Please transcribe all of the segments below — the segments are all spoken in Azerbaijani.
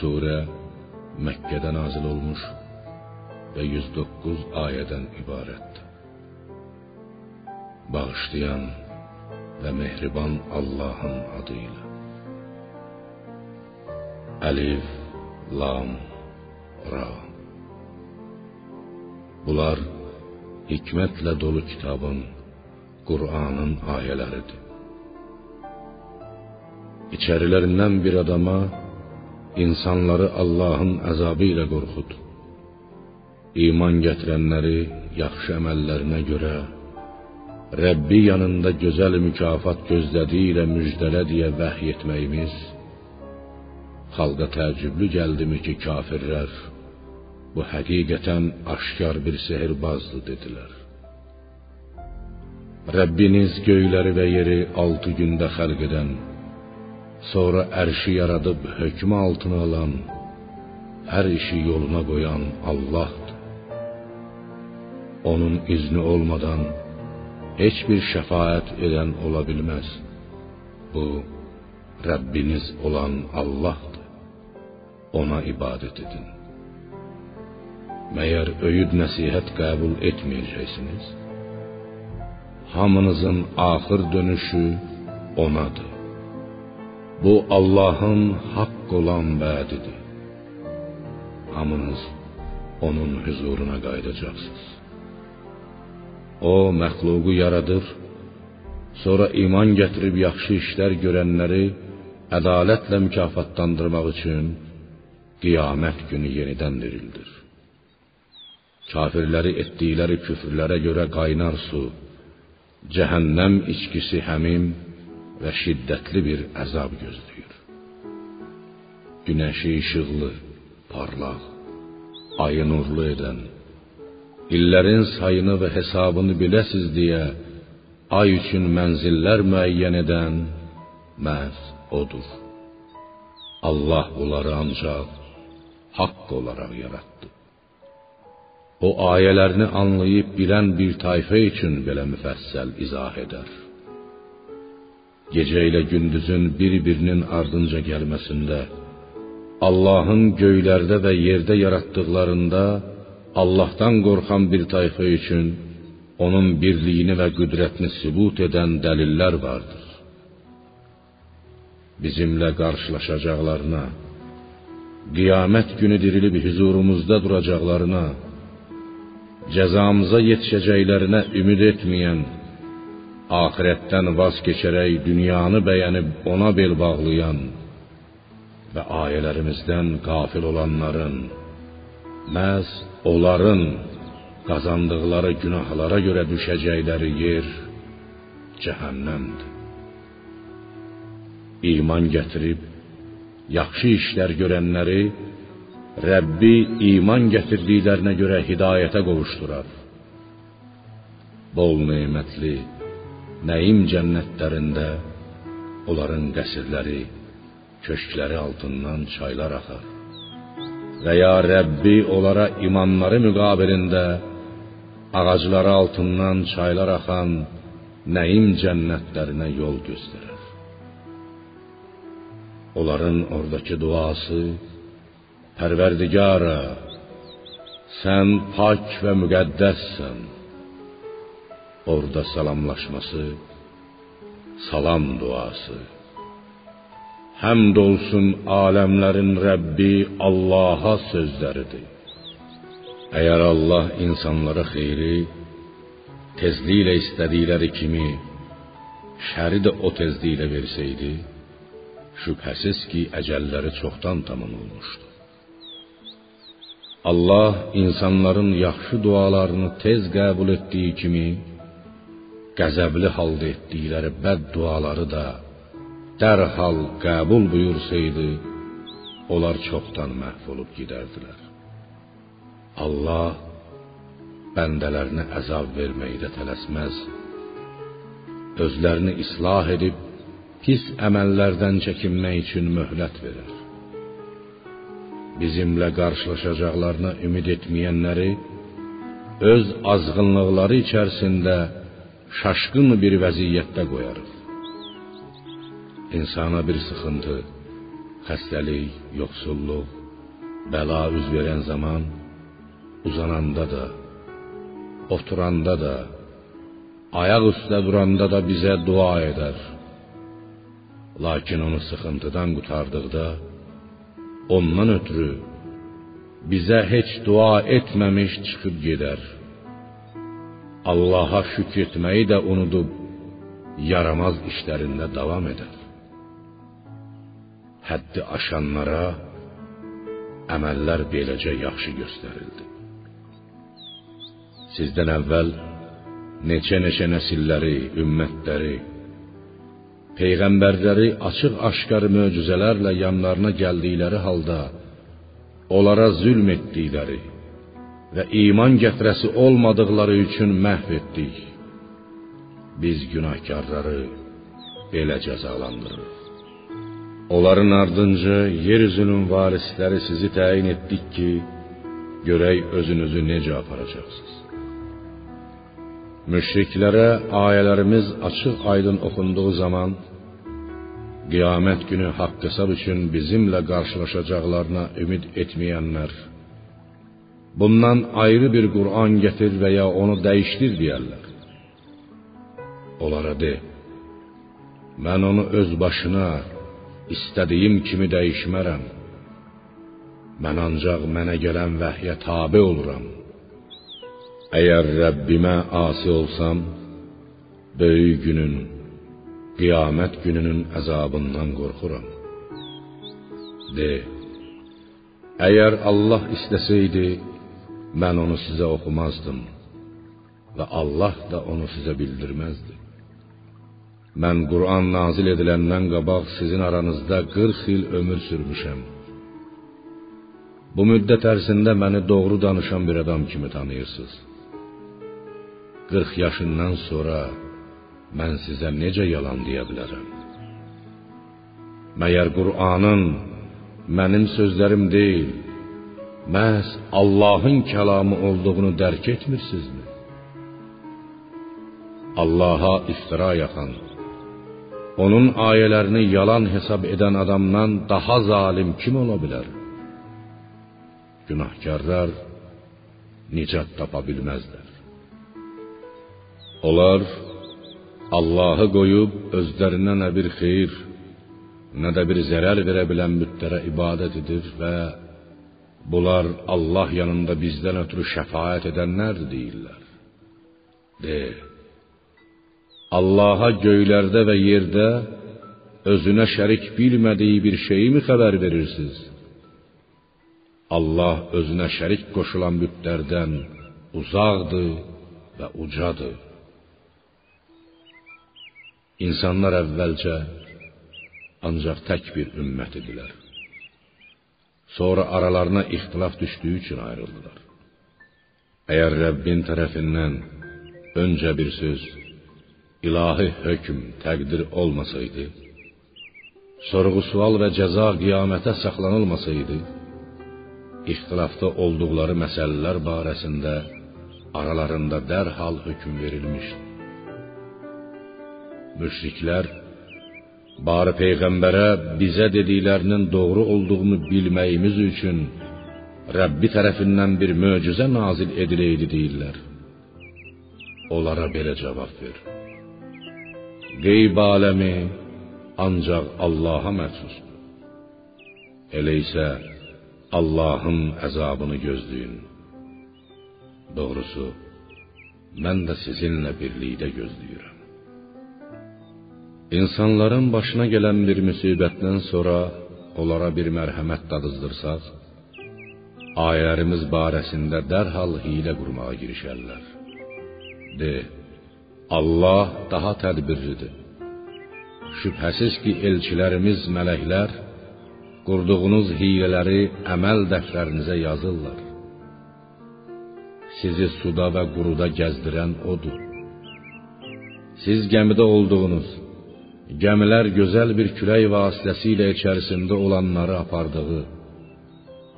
sure Mekke'de nazil olmuş ve 109 ayeden ibarettir. Bağışlayan ve mehriban Allah'ın adıyla. Elif, Lam, Ra. Bunlar hikmetle dolu kitabın, Kur'an'ın ayeleridir. İçerilerinden bir adama insanları Allahın əzabı ilə qorxut. İman gətirənləri yaxşı əməllərinə görə Rəbbi yanında gözəl mükafat gözlədiyi ilə müjdələ deyə vəhy etməyimiz xalqa təəccüblü gəldimi ki, kafirlər bu həqiqətən aşkar bir sehirbazdır dedilər. Rəbbiniz göyləri və yeri altı gündə xəlq edən Sonra ərşi yaradıb hökmü altına alan, hər işi yoluna qoyan Allahdır. Onun izni olmadan heç bir şəfaət edən ola bilməz. Bu Rəbbiniz olan Allahdır. Ona ibadət edin. Məyər öyüd nəsihət qəbul etməyəcəksiniz? Hamınızın axır dönüşü onadır. Bu Allahın haqq olan vədidir. Hamınız onun huzuruna qayıdacaqsınız. O məxluqu yaradır, sonra iman gətirib yaxşı işlər görənləri ədalətlə mükafatlandırmaq üçün qiyamət günü yenidən dirildir. Kafirləri etdikləri küfrlərə görə qaynar su, cəhənnəm içkisi həmim və şiddətli bir əzab gözləyir. Günəşi işıqlı, parlaq, ayı nurlu edən, illərin sayını və hesabını biləsiz deyə ay üçün mənzillər müəyyən edən məhz odur. Allah bunları ancaq haqq olaraq yaratdı. O ayələrini anlayıb bilən bir tayfa üçün belə müfəssəl izah edər. Gecə ilə gündüzün bir-birinin ardınca gəlməsində, Allahın göylərdə və yerdə yaratdıqlarında Allahdan qorxan bir tayfa üçün onun birliyini və qüdrətini sübut edən dəlillər vardır. Bizimlə qarşılaşacaqlarına, qiyamət günü dirilib huzurumuzda duracaqlarına, cəzamıza yetişəcəklərinə ümid etməyən axirətdən vaz keçərək dünyanı bəyənib ona bel bağlayan və ayələrimizdən qafil olanların məhz onların qazandıqları günahlara görə düşəcəkləri yer cəhənnəmdir. İman gətirib yaxşı işlər görənləri Rəbbi iman gətirdiklərinə görə hidayətə qovuşdurar. Bol nemətli Nəyim cənnətlərində onların qəsrləri, köşkləri altından çaylar axar. Və ya Rəbbi onlara imanları müqabilində ağacları altından çaylar axan Nəyim cənnətlərinə yol göstərər. Onların oradakı duası Pərverdigara, sən pak və müqəddəssən orada salamlaşması salam duası. Həmd olsun aləmlərin Rəbbi Allaha sözləridir. Əgər Allah insanlara xeyri tezliklə istədikləri kimi şəri də o tezliklə versəydi, şübhəsiz ki, əcəlləri çoxdan tamam olmuşdu. Allah insanların yaxşı dualarını tez qəbul etdiyi kimi, qəzəbli halda etdikləri bəd duaları da dərhal qəbul buyursaydı, onlar çoxdan məhv olub gedərdilər. Allah bəndələrinə əzab verməkdə tələsməz. Özlərini islah edib pis əməllərdən çəkinmək üçün möhlət verir. Bizimlə qarşılaşacaqlarına ümid etməyənləri öz azğınlıqları içərisində şaşqın bir vəziyyətdə qoyarıq. insana bir sıxıntı, xəstəlik, yoxsulluq, bəla üz verən zaman uzananda da, oturanda da, ayaq üstə duranda da bizə dua edər. Lakin onu sıxıntıdan qurtardıqda ondan ötürü bizə heç dua etməmiş çıxıb gedər. Allaha şükr etməyi də unudub yaramaz işlərində davam edər. Həddi aşanlara əməllər beləcə yaxşı göstərildi. Sizdən əvvəl neçə-neçə nəsilləri, ümmətləri, peyğəmbərləri açıq-aşkar möcüzələrlə yanlarına gəldikləri halda onlara zülm etdikləri və iman gətirəsi olmadıqları üçün məhv etdik. Biz günahkarları belə cəzalandırırıq. Onların ardınca yer üzünün varisləri sizi təyin etdik ki, görək özünüzü necə aparacaqsınız. Müşriklərə ayələrimiz açıq-aydın oxunduğu zaman qiyamət günü haqq hesab üçün bizimlə qarşılaşacaqlarına ümid etməyənlər bundan ayrı bir Qur'an gətir və ya onu dəyişdir deyərlər. Onlara de: Mən onu öz başına istədiyim kimi dəyişmərəm. Mən ancaq mənə gələn vəhyə tabe oluram. Əgər Rəbbimə asi olsam, böyük günün, qiyamət gününün əzabından qorxuram. De, əgər Allah istəsəydi, mən onu sizə oxumazdım və Allah da onu sizə bildirməzdi. Mən Quran nazil ediləndən qabaq sizin aranızda 40 il ömür sürmüşəm. Bu müddət ərzində məni doğru danışan bir adam kimi tanıyırsınız. 40 yaşından sonra mən sizə necə yalan deyə bilərəm? Məyər Qur'anın mənim sözlərim deyil, məhz Allahın kəlamı olduğunu dərk etmirsinizmi? Allaha iftira yaxan, onun ayələrini yalan hesab edən adamdan daha zalim kim ola bilər? Günahkarlar nicat tapa bilməzlər. Onlar Allahı qoyub özlərinə nə bir xeyir, nə də bir zərər verə bilən bütlərə ibadət edir və bunlar Allah yanında bizdən ötürü şəfaət edənlərdir deyirlər. De, Allaha göylərdə və yerdə özünə şərik bilmədiyi bir şeyi mi xəbər verirsiniz? Allah özünə şərik qoşulan bütlərdən uzaqdır və ucadır. İnsanlar əvvəlcə ancaq tək bir ümmət idilər. Sonra aralarına ixtilaf düşdüyü üçün ayrıldılar. Əgər Rəbbin tərəfindən öncə bir söz, ilahi hökm, təqdir olmasaydı, sorğu-sual və cəza qiyamətə saxlanılmasaydı, ixtilafda olduqları məsələlər barəsində aralarında dərhal hökm verilmişdi. Müşriklər bari peyğəmbərə bizə dediklərinin doğru olduğunu bilməyimiz üçün Rəbbi tərəfindən bir möcüzə nazil ediləydi deyirlər. Onlara belə cavab ver. Qeyb aləmi ancaq Allaha məxsusdur. Elə isə Allahın əzabını gözləyin. Doğrusu mən də sizinlə birlikdə gözləyirəm. İnsanların başına gələn bir müsibətdən sonra onlara bir mərhəmət dadızdırsaq, ayələrimiz barəsində dərhal hiylə qurmağa girişərlər. De, Allah daha tədbirlidir. Şübhəsiz ki, elçilərimiz, mələklər qurduğunuz hiylələri əməl dəftərinizə yazırlar. Sizi suda və quruda gəzdirən odur. Siz gəmidə olduğunuz gəmilər gözəl bir külək vasitəsilə içərisində olanları apardığı,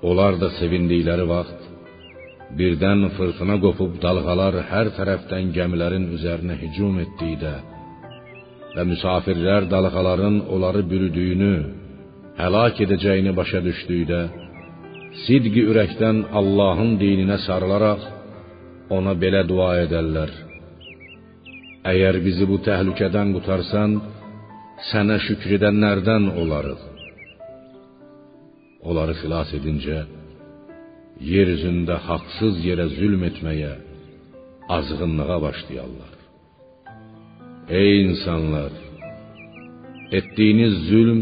onlar da sevindikləri vaxt birdən fırtına qopub dalğalar hər tərəfdən gəmilərin üzərinə hücum etdikdə və müsafirlər dalğaların onları bürüdüyünü, həlak edəcəyini başa düşdükdə, sidqi ürəkdən Allahın dininə sarılaraq ona belə dua edərlər: Əgər bizi bu təhlükədən qurtarsan, sənə şükr edənlərdən olarıq. Onları xilas edincə, yer üzündə haqsız yerə zülm etməyə, azğınlığa başlayarlar. Ey insanlar, etdiyiniz zülm,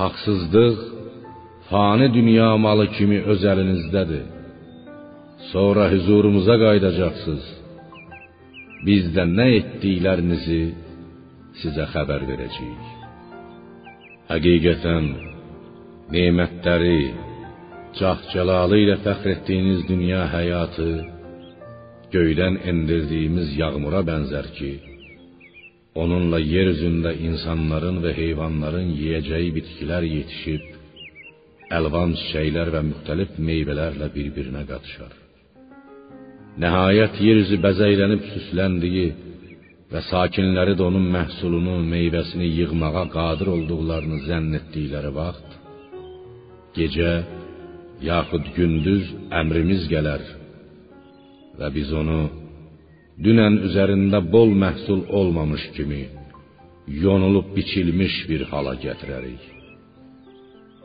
haqsızlıq fani dünya malı kimi öz əlinizdədir. Sonra huzurumuza qayıdacaqsınız. Biz də nə etdiklərinizi sizə xəbər verəcəyik. Həqiqətən nemətləri, cah-cəlalı ilə fəxr etdiyiniz dünya həyatı göydən endirdiyimiz yağmura bənzər ki, onunla yer üzündə insanların və heyvanların yeyəcəyi bitkilər yetişib, əlvan çiçəklər və müxtəlif meyvələrlə bir-birinə qatışar. Nəhayət yer üzü bəzəylənib süsləndiyi və sakinləri də onun məhsulunu, meyvəsini yığmağa qadir olduqlarını zənn etdikləri vaxt gecə yaxud gündüz əmrimiz gələr və biz onu dünən üzərində bol məhsul olmamış kimi yonulub biçilmiş bir hala gətirərik.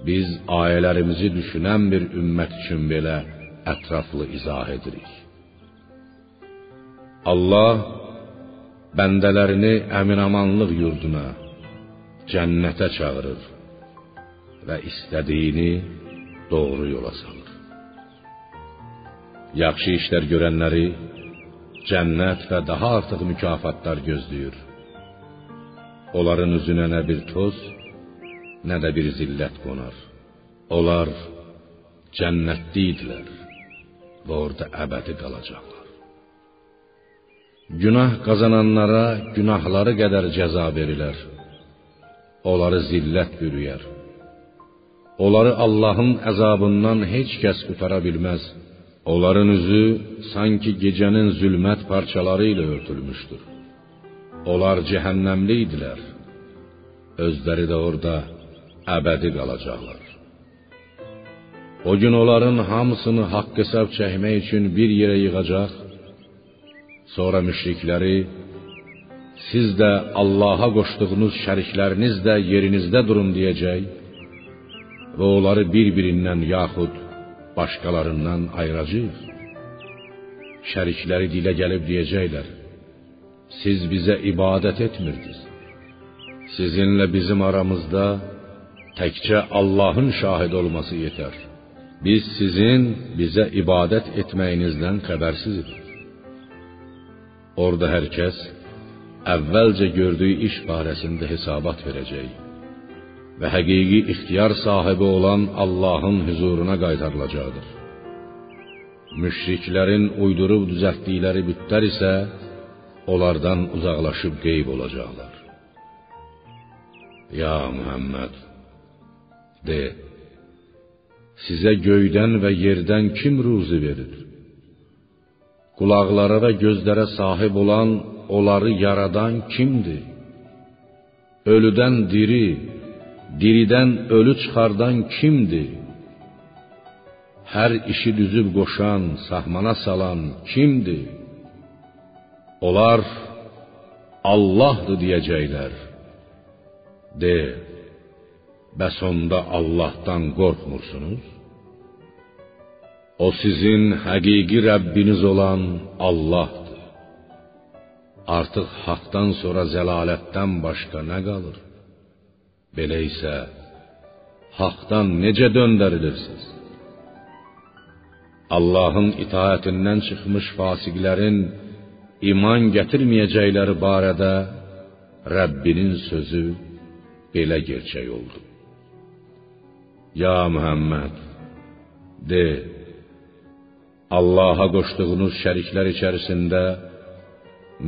Biz ayələrimizi düşünən bir ümmət üçün belə ətraflı izah edirik. Allah bəndələrini əminamanlıq yurduna, cənnətə çağırır və istədiyini doğru yola salır. Yaxşı işlər görənləri cənnət və daha artıq mükafatlar gözləyir. Onların üzünə nə bir toz, nə də bir zillət qonar. Onlar cənnətli idilər və orada əbədi qalacaqlar. Günah qazananlara günahları qədər cəza verilər. Onları zillət bürüyər. Onları Allahın əzabından heç kəs qutara bilməz. Onların üzü sanki gecənin zülmət parçaları ilə örtülmüşdür. Onlar cəhənnəmli idilər. Özləri də orada əbədi qalacaqlar. O gün onların hamısını haqq hesab çəkmək üçün bir yerə yığacaq. Sonra müşrikləri siz də Allaha qoşduğunuz şərikləriniz də yerinizdə durun deyəcək və onları bir-birindən yaxud başqalarından ayıracağıq. Şərikləri dilə gəlib Siz bizə ibadət etmirdiniz. Sizinlə bizim aramızda təkcə Allahın şahid olması yetər. Biz sizin bizə ibadət etməyinizdən xəbərsizik. Orada hər kəs əvvəlcə gördüyü iş barəsində hesabat verəcək və həqiqi ixtiyar sahibi olan Allahın huzuruna qaytarılacaqdır. Müşriklərin uydurub düzəltdikləri bütlər isə onlardan uzaqlaşıb qeyb olacaqlar. Ya Muhammed de Sizə göydən və yerdən kim ruzi verir? Qulaqlara və gözlərə sahib olan, onları yaradan kimdir? Ölüdən diri, diridən ölü çıxardan kimdir? Hər işi düzüb qoşan, sahmana salan kimdir? Onlar Allahdır deyəcəklər. De, bəs onda Allahdan qorxmursunuz? O sizin həqiqi Rəbbiniz olan Allahdır. Artıq haqdan sonra zəlalətdən başqa nə qalır? Belə isə haqdan necə döndərilirsiniz? Allahın itaətindən çıxmış fasiqlərin iman gətirməyəcəkləri barədə Rəbbinin sözü belə gerçək oldu. Ya Muhammed, de, Allaha qoşduğunuz şəriklər içərisində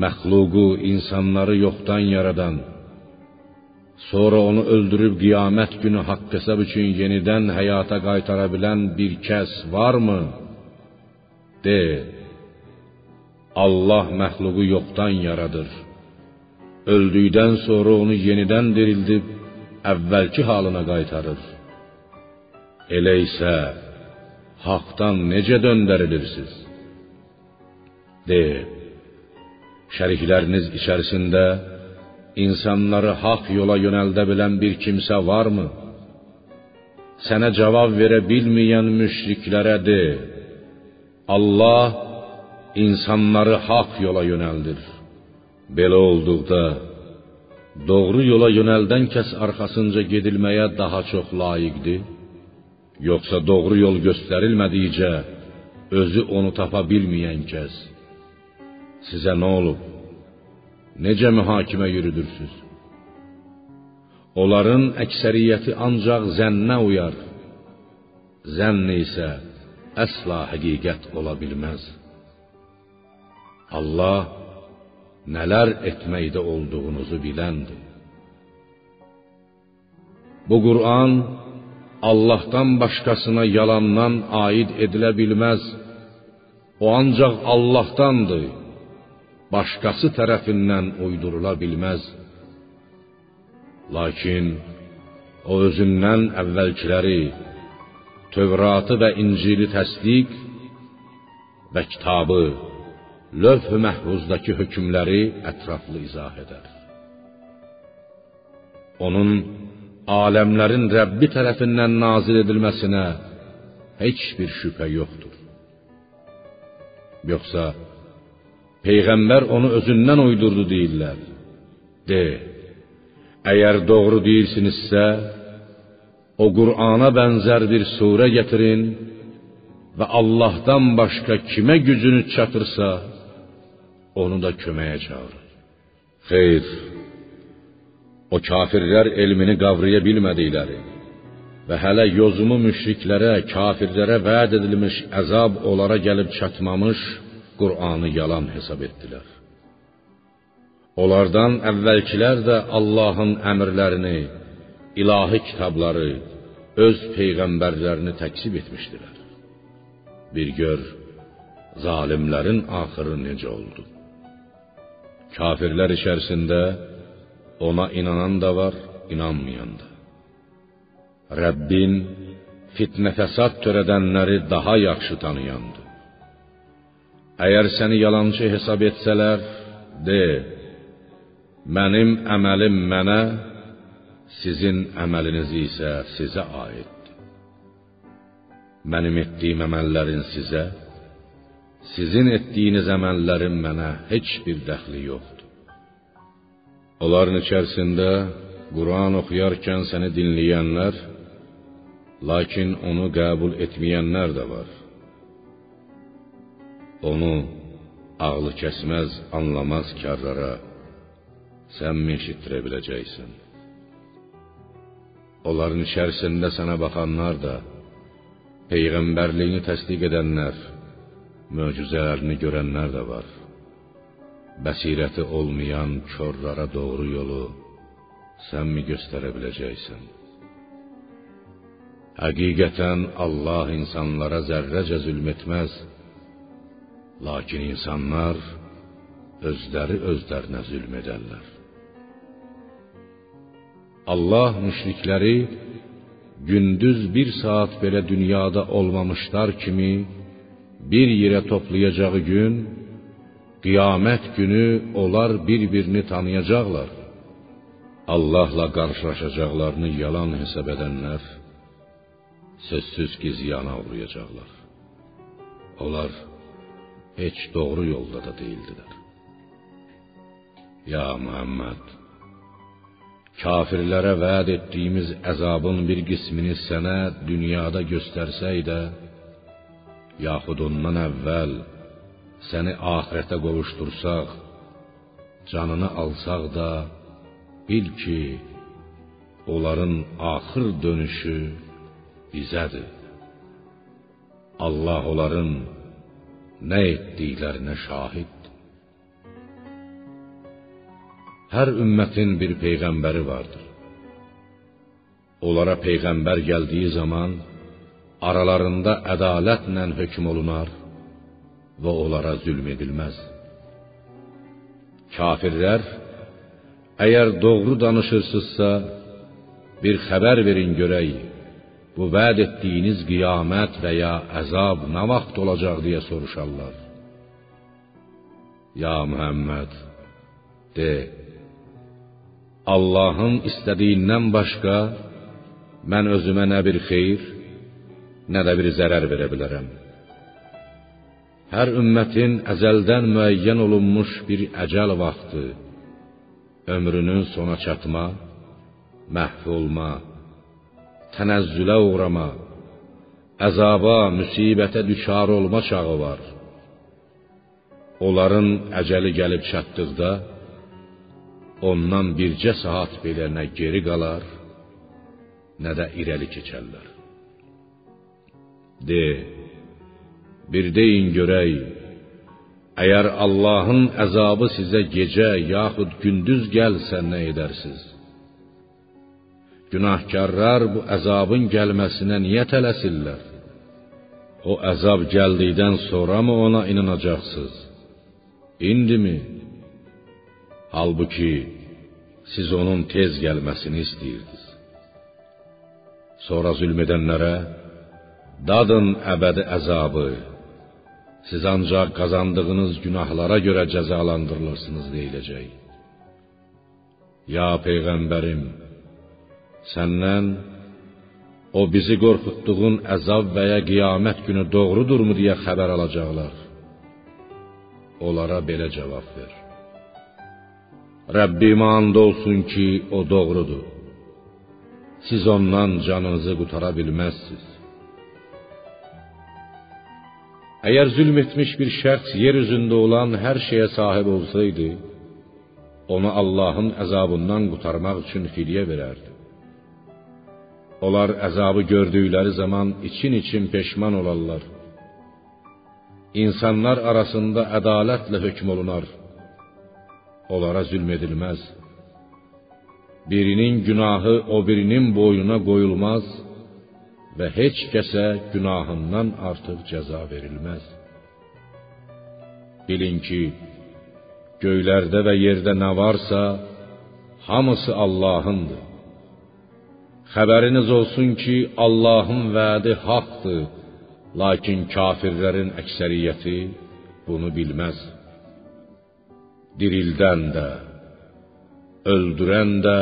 məxluqu, insanları yoxdan yaradan, sonra onu öldürüb qiyamət günü haqq hesab üçün yenidən həyata qaytara bilən bir kəs varmı? De. Allah məxluqu yoxdan yaradır. öldükdən sonra onu yenidən dirildib əvvəlki halına qaytarır. Elə isə haqdan necə döndərilirsiniz? De, şərikləriniz içərisində insanları haqq yola yönəldə bilən bir kimsə varmı? Sənə cavab verə bilməyən müşriklərə de: Allah insanları haqq yola yönəldir. Belə olduqda doğru yola yönəldən kəs arxasınca gedilməyə daha çox layiqdir? Yoxsa doğru yol göstərilmədikcə özü onu tapa bilməyən kəs sizə nə olub? Necə mühakimə yürüdürsüz? Onların əksəriyyəti ancaq zənnə uyar. Zənn isə əsla həqiqət ola bilməz. Allah nələr etməkdə olduğunuzu biləndir. Bu Qur'an Allahdan başqasına yalandan aid edilə bilməz. O ancaq Allahdandır. Başqası tərəfindən uydurula bilməz. Lakin o özündən əvvəlkiləri Tövratı və İncili təsdiq və kitabı Lövh-i Məhfuzdakı hökmləri ətraflı izah edər. Onun aləmlərin Rəbbi tərəfindən nazil edilməsinə heç bir şübhə yoxdur. Yoxsa peyğəmbər onu özündən uydurdu deyirlər. De, əgər doğru deyirsinizsə, o Qur'ana bənzər bir surə gətirin və Allahdan başqa kimə gücünüz çatırsa, onu da köməyə çağırın. Xeyr, o kafirlər elmini qavraya bilmədikləri və hələ yozumu müşriklərə, kafirlərə vəd edilmiş əzab onlara gəlib çatmamış Qur'anı yalan hesab etdilər. Onlardan əvvəlkilər də Allahın əmrlərini, ilahi kitabları, öz peyğəmbərlərini təksib etmişdilər. Bir gör zalimlərin axırı necə oldu. Kafirlər içərisində ona inanan da var, inanmayan da. Rəbbin fitnə fəsad törədənləri daha yaxşı tanıyandı. Əgər səni yalançı hesab etsələr, de: Mənim əməlim mənə, sizin əməliniz isə sizə aiddir. Mənim etdiyim əməllərin sizə, sizin etdiyiniz əməllərin mənə heç bir dəxli yoxdur. Onların içərisində Quran oxuyarkən səni dinləyənlər, lakin onu qəbul etməyənlər də var. Onu ağlı kəsməz, anlamaz karlara sən mi eşitdirə biləcəksən? Onların içərisində sənə baxanlar da, peyğəmbərliyini təsdiq edənlər, möcüzələrini görənlər də var. Bəsirəti olmayan körlərə doğru yolu sən mi göstərə biləcəksən? Həqiqətən Allah insanlara zərrəcə zülm etməz. Lakin insanlar özləri özlərinə zülm edərlər. Allah müşrikləri gündüz bir saat belə dünyada olmamışlar kimi bir yerə toplayacağı gün qiyamət günü onlar bir-birini tanıyacaqlar. Allahla qarşılaşacaqlarını yalan hesab edənlər sözsüz ki ziyana uğrayacaqlar. Onlar heç doğru yolda da deyildilər. Ya Muhammed, kafirlərə vəd etdiyimiz əzabın bir qismini sənə dünyada göstərsək də, yaxud ondan əvvəl səni axirətə qovuşdursaq, canını alsaq da, bil ki, onların axır dönüşü bizədir. Allah onların nə etdiklərinə şahid. Hər ümmətin bir peyğəmbəri vardır. Onlara peyğəmbər gəldiyi zaman aralarında ədalətlə hökm olunar və onlara zülm edilməz. Kafirlər Əgər doğru danışırsınızsa, bir xəbər verin görək. Bu vəd etdiyiniz qiyamət və ya əzab nə vaxt olacaq deyə soruşarlar. Ya Muhammed, de, Allahın istədiyindən başqa mən özümə nə bir xeyir, nə də bir zərər verə bilərəm. Hər ümmətin əzəldən müəyyən olunmuş bir əcəl vaxtı, ömrünün sona çatma, məhv olma, tənəzzülə uğrama, əzaba, müsibətə düçar olma çağı var. Onların əcəli gəlib çatdıqda ondan bircə saat belə nə geri qalar, nə də irəli keçərlər. De, bir deyin görək, əgər Allahın əzabı sizə gecə yaxud gündüz gəlsə nə edərsiniz? Günahkarlar bu əzabın gəlməsinə niyə tələsirlər? O əzab gəldikdən sonra mı ona inanacaqsınız? İndimi? Halbuki siz onun tez gəlməsini istəyirdiniz. Sonra zülm edənlərə dadın əbədi əzabı. Siz ancaq qazandığınız günahlara görə cəzalandırılırsınız deyiləcək. Ya peyğəmbərim, səndən o bizi qorxutduğun əzab və ya qiyamət günü doğrudurmu deyə xəbər alacaqlar. Onlara belə cavab ver. Rəbbimə and olsun ki, o doğrudur. Siz ondan canınızı qutara bilməzsiniz. Əgər zülm etmiş bir şəxs yer üzündə olan hər şeyə sahib olsaydı, onu Allahın əzabından qurtarmaq üçün fidyə verərdi. Onlar əzabı gördükləri zaman için-için peşman olarlar. İnsanlar arasında ədalətlə hökm olunar. Onlara zülm edilməz. Birinin günahı o birinin boynuna qoyulmaz və heç kəsə günahından artıq cəza verilməz. Bilin ki, göylərdə və yerdə nə varsa, hamısı Allahındır. Xəbəriniz olsun ki, Allahın vədi haqqdır, lakin kafirlərin əksəriyyəti bunu bilməz. Dirildən də, öldürən də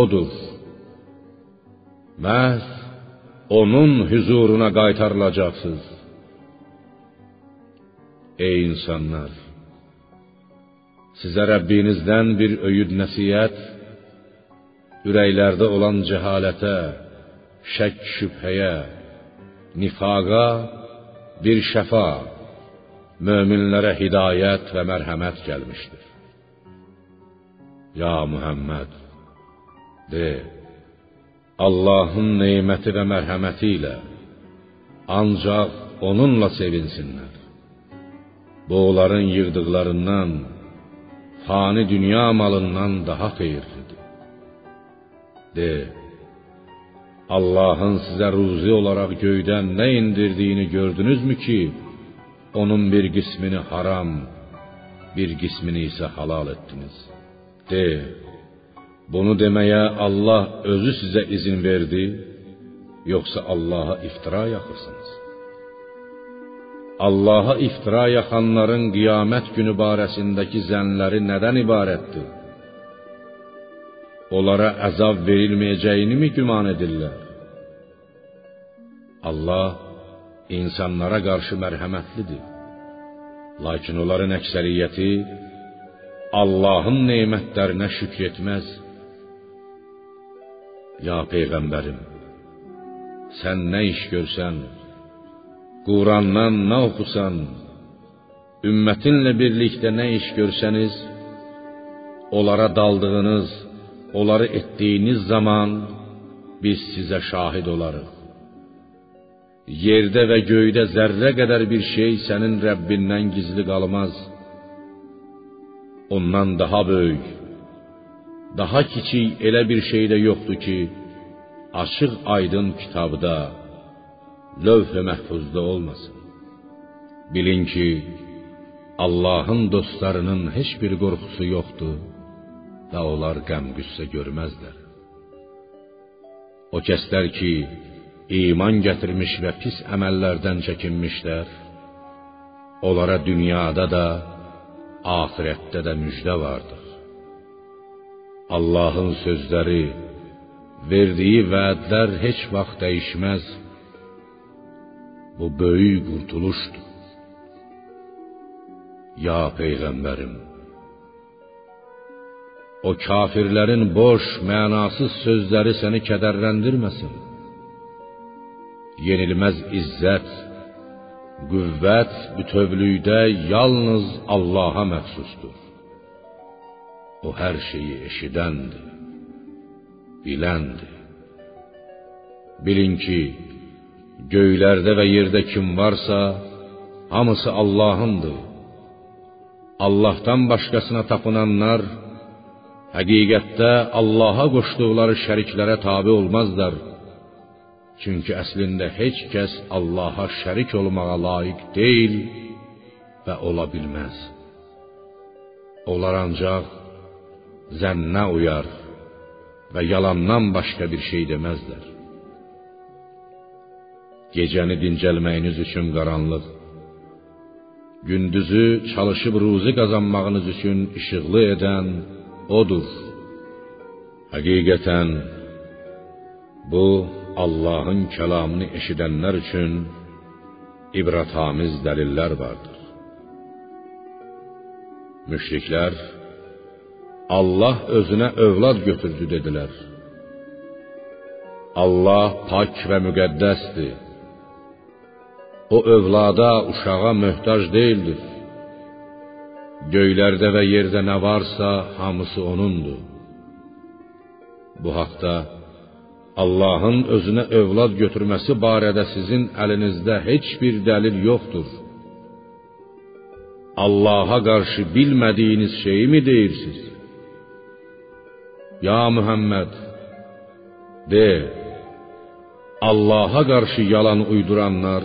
odur. Məhz onun huzuruna qaytarılacaqsınız. Ey insanlar, sizə Rəbbinizdən bir öyüd nəsihət, ürəklərdə olan cəhalətə, şək şübhəyə, nifaqa bir şəfa, möminlərə hidayət və mərhəmət gəlmişdir. Ya Muhammed, de, Allahın neməti və mərhəməti ilə ancaq onunla sevinsinlər. Bu onların yığdıqlarından, fani dünya malından daha xeyirlidir. De, Allahın sizə ruzi olaraq göydən nə indirdiyini gördünüzmü ki, onun bir qismini haram, bir qismini isə halal etdiniz. De, bunu deməyə Allah özü sizə izin verdi, yoxsa Allaha iftira yaxırsınız? Allaha iftira yaxanların qiyamət günü barəsindəki zənləri nədən ibarətdir? Onlara əzab verilməyəcəyini mi güman edirlər? Allah insanlara qarşı mərhəmətlidir. Lakin onların əksəriyyəti Allahın nemətlərinə şükr etməz. Ya peyğəmbərim, sən nə iş görsən, Qurandan nə oxusan, ümmətinlə birlikdə nə iş görsəniz, onlara daldığınız, onları etdiyiniz zaman biz sizə şahid olarıq. Yerdə və göydə zərrə qədər bir şey sənin Rəbbindən gizli qalmaz. Ondan daha böyük, daha kiçik elə bir şey də yoxdur ki, açıq aydın kitabda, lövh-i məhfuzda olmasın. Bilin ki, Allahın dostlarının heç bir qorxusu yoxdur və onlar qəm-qüssə görməzlər. O kəslər ki, iman gətirmiş və pis əməllərdən çəkinmişlər, onlara dünyada da, axirətdə də müjdə vardır. Allahın sözləri, verdiyi vədlər heç vaxt dəyişməz. Bu böyük qurtuluşdur. Ya peyğəmbərim, o kafirlərin boş, mənasız sözləri səni kədərləndirməsin. Yenilməz izzət, qüvvət bütövlükdə yalnız Allaha məxsusdur. O hər şeyi eşidəndir, biləndir. Bilin ki, göylərdə və yerdə kim varsa, hamısı Allahındır. Allahdan başqasına tapınanlar həqiqətdə Allaha qoşduqları şəriklərə tabe olmazlar. Çünki əslində heç kəs Allaha şərik olmağa layiq deyil və ola bilməz. Onlar ancaq zənnə uyar və yalandan başqa bir şey deməzlər. Gecəni dincəlməyiniz üçün qaranlıq, gündüzü çalışıb ruzi qazanmağınız üçün işıqlı edən odur. Həqiqətən bu Allahın kəlamını eşidənlər üçün ibrətamiz dəlillər vardır. Müşriklər Allah özünə övlad götürdü dedilər. Allah pak və müqəddəsdir. O övlada, uşağa möhtac deyildir. Göylərdə və yerdə nə varsa, hamısı onundur. Bu haqda Allahın özünə övlad götürməsi barədə sizin əlinizdə heç bir dəlil yoxdur. Allaha qarşı bilmədiyiniz şeyi mi deyirsiz? Ya Muhammed, de, Allaha qarşı yalan uyduranlar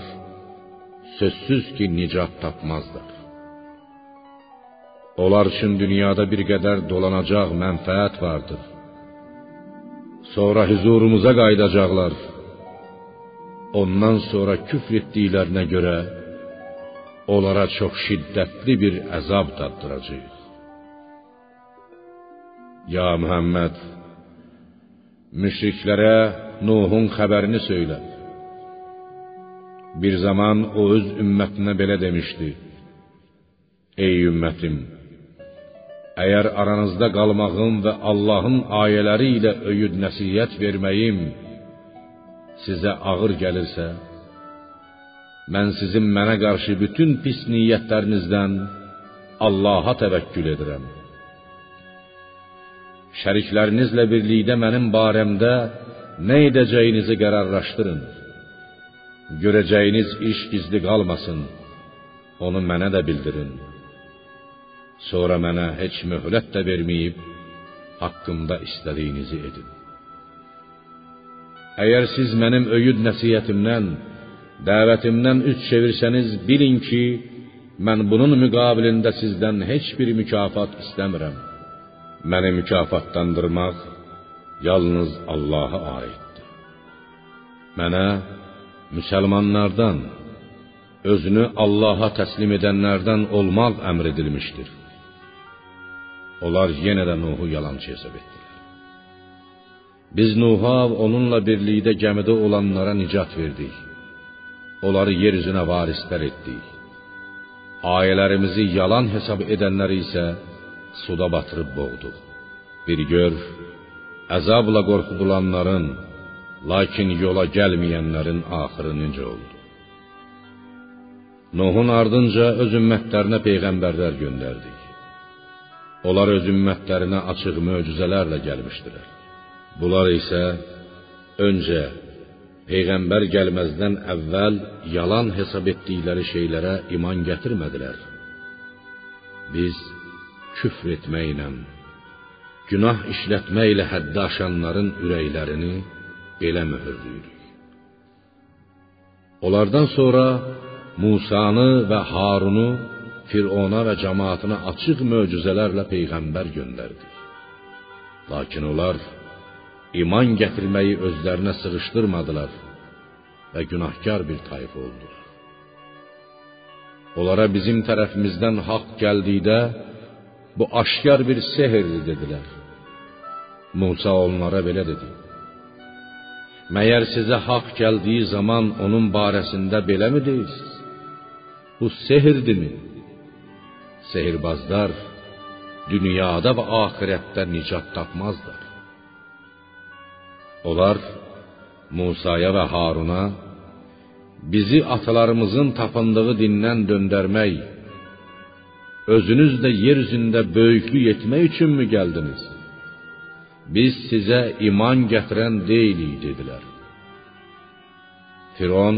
sözsüz ki nicat tapmazlar. Onlar üçün dünyada bir qədər dolanacaq mənfəət vardır. Sonra huzurumuza qayıdacaqlar. Ondan sonra küfr etdiklərinə görə onlara çox şiddətli bir əzab daddıracağıq. Ya Muhammed, müşriklərə Nuhun xəbərini söylə. Bir zaman o öz ümmətinə belə demişdi: Ey ümmətim, əgər aranızda qalmağım və Allahın ayələri ilə öyüd nəsihət verməyim sizə ağır gəlirsə, mən sizin mənə qarşı bütün pis niyyətlərinizdən Allaha təvəkkül edirəm. Şəriklərinizlə birlikdə mənim barəmdə nə edəcəyinizi qərarlaşdırın. Görəcəyiniz iş gizli qalmasın. Onu mənə də bildirin. Sonra mənə heç möhlət də verməyib haqqımda istədiyinizi edin. Əgər siz mənim öyüd nəsihətimdən, dəvətimdən üz çevirsəniz, bilin ki, mən bunun müqabilində sizdən heç bir mükafat istəmirəm. Məni mükafatlandırmaq yalnız Allaha aiddir. Mənə müsəlmanlardan, özünü Allaha təslim edənlərdən olmaq əmr edilmişdir. Onlar yenə də Nuhu yalançı hesab etdilər. Biz Nuha onunla birlikdə gəmidə olanlara nicat verdik. Onları yer üzünə varislər etdik. Ayələrimizi yalan hesab edənləri isə suda batırıb boğduq. Bir gör, əzabla qorxudulanların, lakin yola gəlməyənlərin axırı necə oldu? Nuhun ardınca öz ümmətlərinə peyğəmbərlər göndərdik. Onlar öz ümmətlərinə açıq möcüzələrlə gəlmişdilər. Bunlar isə öncə peyğəmbər gəlməzdən əvvəl yalan hesab etdikləri şeylərə iman gətirmədilər. Biz küfr etməklə, günah işlətməklə həddi aşanların ürəklərini belə möhürləyirik. Onlardan sonra Musanı və Harunu Firona və cəmaatına açıq möcüzələrlə peyğəmbər göndərdik. Lakin onlar iman gətirməyi özlərinə sığışdırmadılar və günahkar bir tayfa oldular. Onlara bizim tərəfimizdən haqq gəldikdə bu aşkar bir sehirdir dedilər. Musa onlara belə dedi: Məyər sizə haqq gəldiyi zaman onun barəsində beləmi deyirsiniz? Bu sehirdirmi? Sehirbazlar dünyada və axirətdə nicat tapmazlar. Onlar Musaya və Haruna bizi atalarımızın tapındığı dindən döndərmək, özünüz də yer üzündə böyüklük etmək üçünmü gəldiniz? Biz sizə iman gətirən deyilik dedilər. Firon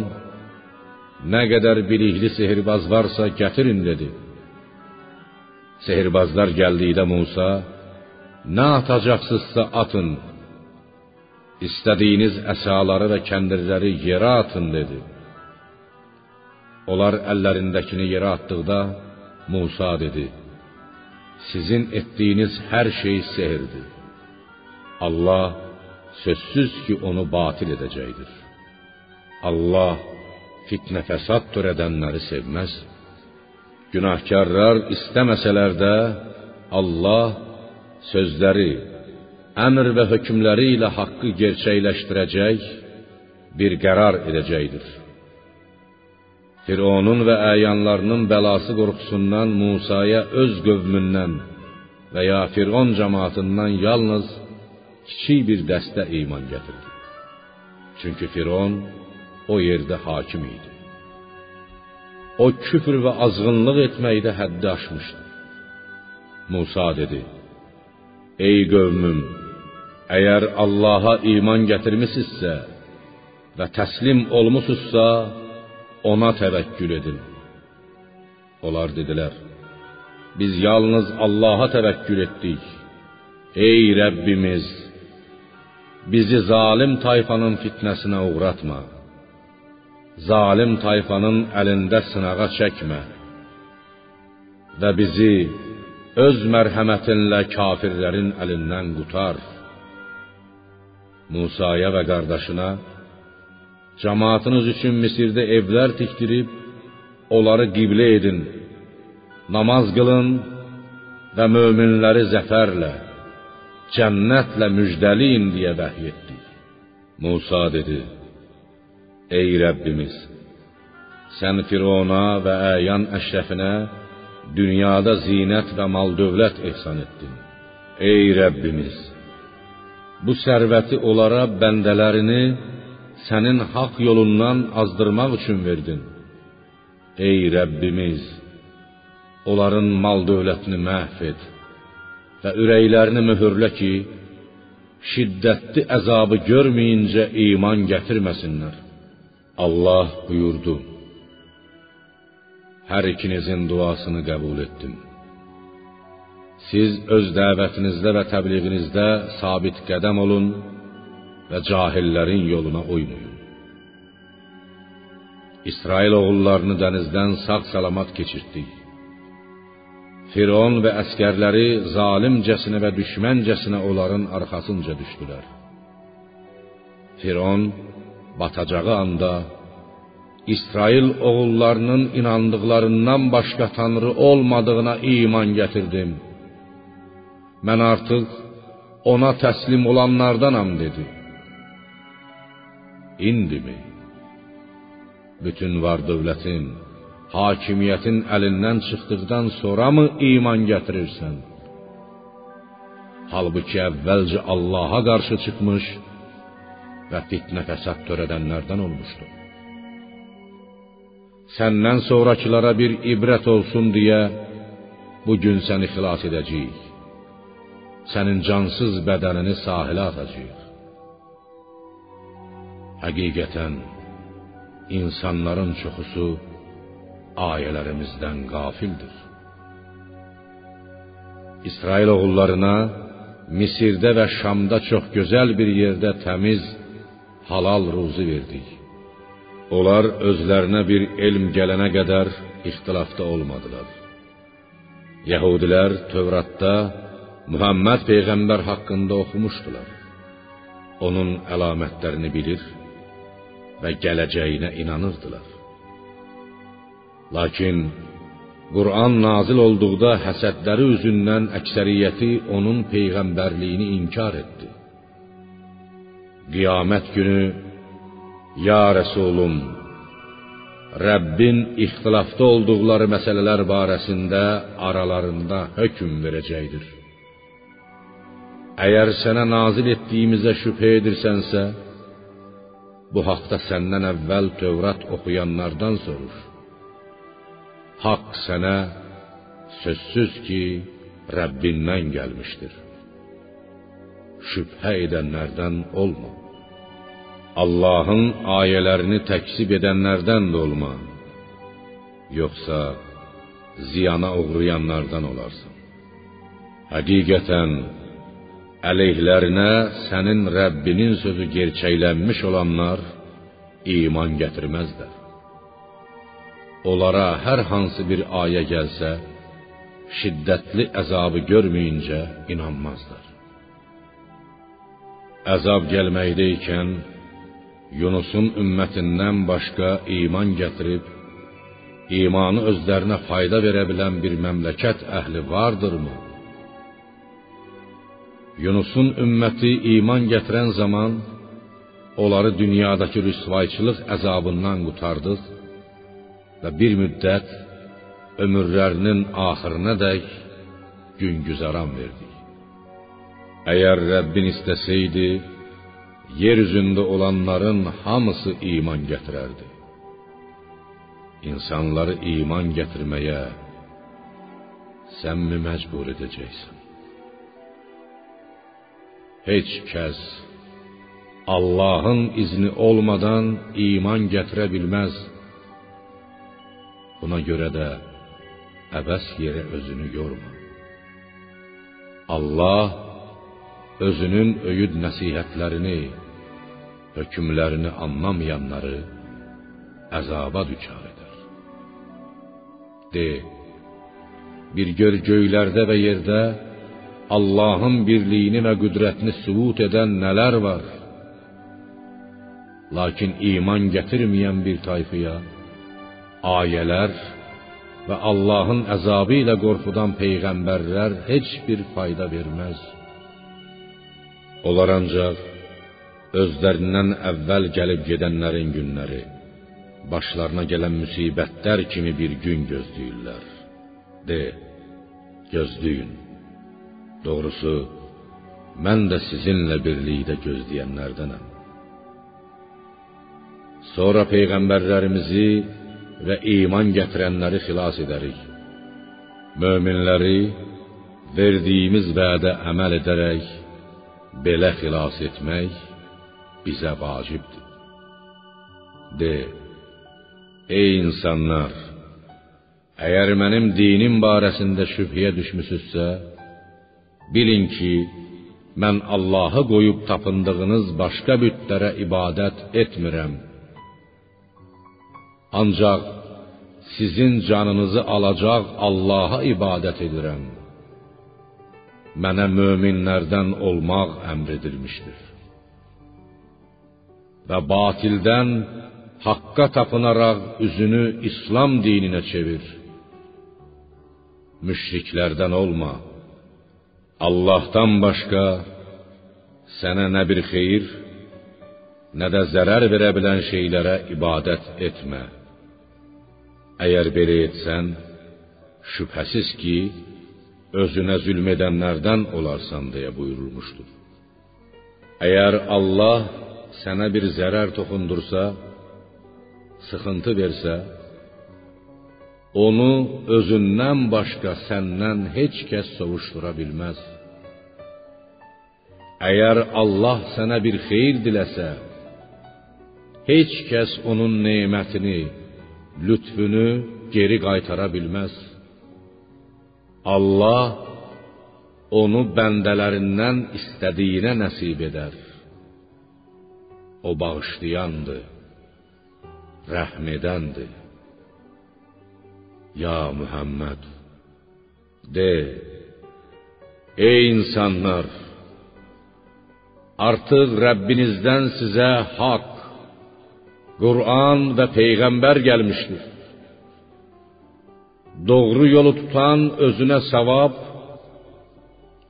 nə qədər bilikli sehirbaz varsa gətirin dedi. Sehirbazlar gəldikdə Musa, nə atacaqsınızsa atın. İstədiyiniz əsaları və kəndirləri yerə atın dedi. Onlar əllərindəkini yerə atdıqda Musa dedi: Sizin etdiyiniz hər şey sehirdir. Allah sözsüz ki onu batil edəcəkdir. Allah fitnə fəsad törədənləri sevməz. Günahkarlar istəməsələr də Allah sözləri, əmr və hökmləri ilə haqqı bir qərar edəcəkdir. Fironun və əyanlarının bəlası qorxusundan Musaya öz qövmündən və ya Firon cemaatından yalnız kiçik bir dəstə iman gətirdi. Çünki Firon o yerdə hakim idi. O küfr və azğınlıq etməkdə həddi aşmışdı. Musa dedi: Ey qövmüm, əgər Allaha iman gətirmisinizsə və təslim olmusunuzsa, ona təvəkkül edin. Onlar dedilər: Biz yalnız Allaha təvəkkül etdik. Ey Rəbbimiz, bizi zalim tayfanın fitnəsinə uğratma. Zalim tayfanın əlində sınağa çəkmə və bizi öz mərhəmətinlə kafirlərin əlindən qutar. Musaya və qardaşına Cemaatiniz üçün Misirdə evlər tikdirib onları qiblə edin. Namaz qılın və möminləri zəfərlə, cənnətlə müjdəliyin deyə vəhy etdik. Musa dedi: Ey Rəbbimiz, sən Firona və əyan əşrəfinə dünyada zinət və mal-dövlət ehsan etdin. Ey Rəbbimiz, bu sərvəti onlara bəndələrini sənin haqq yolundan azdırmaq üçün verdin. Ey Rəbbimiz, onların mal-dövlətini məhv et və ürəklərini möhürlə ki, şiddətli əzabı görməyincə iman gətirməsinlər. Allah buyurdu: Hər ikinizin duasını qəbul etdim. Siz öz dəvətinizdə və təbliğinizdə sabit qədəm olun və cahillərin yoluna uymayın. İsrail oğullarını dənizdən sağ-salamat keçirtdik. Firon və əskərləri zalimcəsinə və düşməncəsinə onların arxasınca düşdülər. Firon batacağı anda İsrail oğullarının inandıqlarından başqa tanrı olmadığına iman gətirdim. Mən artıq ona təslim olanlardanam dedi. İndimi? Bütün var dövlətin, hakimiyyətin əlindən çıxdıqdan sonramı iman gətirirsən? Halbuki əvvəlcə Allaha qarşı çıxmış və fitnə fəsad törədənlərdən olmuşdu. Səndən sonrakılara bir ibrət olsun deyə bu gün səni xilas edəcəyik. Sənin cansız bədənini sahilə atacağıq. Həqiqətən insanların çoxusu ayələrimizdən qafildir. İsrail oğullarına Misirdə və Şamda çox gözəl bir yerdə təmiz, halal ruzi verdik. Onlar özlərinə bir elm gələnə qədər ixtilafda olmadılar. Yəhudilər Tövratda Muhammed peyğəmbər haqqında oxumuşdular. Onun əlamətlərini bilir və gələcəyinə inanırdılar. Lakin Quran nazil olduqda həsədləri üzündən əksəriyyəti onun peyğəmbərliyini inkar etdi. Qiyamət günü ya Rəsulum Rəbbin ixtilafda olduqları məsələlər barəsində aralarında hökm verəcəkdir. Əgər sənə nazil etdiyimizə şübhə edirsənsə, bu haqda səndən əvvəl Tövrat oxuyanlardan soruş. Haqq sənə sözsüz ki, Rəbbindən gəlmişdir. Şübhə edənlərdən olma. Allahın ayələrini təksib edənlərdən də olma. Yoxsa ziyana uğrayanlardan olarsan. Həqiqətən əleyhlərinə sənin Rəbbinin sözü gerçəklənmiş olanlar iman gətirməzlər. Onlara hər hansı bir ayə gəlsə, şiddətli əzabı görməyincə inanmazlar. Əzab gəlməkdə ikən Yunusun ümmətindən başqa iman gətirib imanı özlərinə fayda verə bilən bir məmləkət əhli vardırmı? Yunusun ümməti iman gətirən zaman onları dünyadakı rüsvayçılıq əzabından qurtardıq və bir müddət ömürlərinin axırına dək gün güzaran verdik. Əgər Rəbbin istəsəydi, yer üzündə olanların hamısı iman gətirərdi. İnsanları iman gətirməyə sən mi məcbur edəcəksən? Heç kəs Allahın izni olmadan iman gətirə bilməz. Buna görə də əbəs yerə özünü yorma. Allah özünün öyüd nəsihətlərini, hökmlərini anlamayanları əzaba düçar edər. De, bir gör göylərdə və yerdə Allahın birliyini və qüdrətini sübut edən nələr var? Lakin iman gətirməyən bir tayfaya ayələr və Allahın əzabı ilə qorxudan peyğəmbərlər heç bir fayda verməz. Onlar ancaq özlərindən əvvəl gəlib gedənlərin günləri, başlarına gələn müsibətlər kimi bir gün gözləyirlər. De, gözləyin. Doğrusu, mən də sizinlə birlikdə gözləyənlərdənəm. Sonra peyğəmbərlərimizi və iman gətirənləri xilas edərik. Möminləri verdiyimiz vədə əməl edərək belə xilas etmək bizə vacibdir. De, ey insanlar, əgər mənim dinim barəsində şübhəyə düşmüsünüzsə, bilin ki, mən Allahı qoyub tapındığınız başqa bütlərə ibadət etmirəm. Ancaq sizin canınızı alacaq Allaha ibadət edirəm. Mənə möminlərdən olmaq əmr edilmişdir. Və batildən haqqa tapınaraq üzünü İslam dininə çevir. Müşriklərdən olma. Allahdan başqa sənə nə bir xeyir, nə də zərər verə bilən şeylərə ibadət etmə. Əgər belə etsən, şübhəsiz ki, özünə zülm edənlərdən olarsan deyə buyurulmuşdur. Əgər Allah sənə bir zərər toxundursa, sıxıntı versə, onu özündən başqa səndən heç kəs sovuşdura bilməz. Əgər Allah sənə bir xeyir diləsə, heç kəs onun nemətini, lütfünü geri qaytara bilməz. Allah onu bəndələrindən istədiyinə nəsib edər. O bağışlayandır, rəhm edəndir. Ya Muhammed, de, Ey insanlar! Artıq Rəbbinizdən sizə haqq, Qur'an və peyğəmbər gəlmişdir. Doğru yolu tutan özünə savab,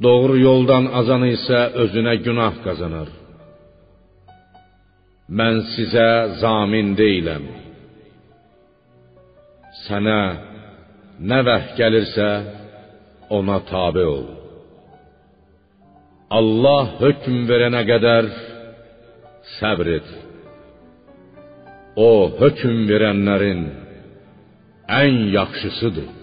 doğru yoldan azanı isə özünə günah qazanar. Mən sizə zamin deyiləm. Sənə nə vəh gəlirsə, ona tabe ol. Allah hökm verənə qədər səbr et. O hökm verənlərin ən yaxşısıdır.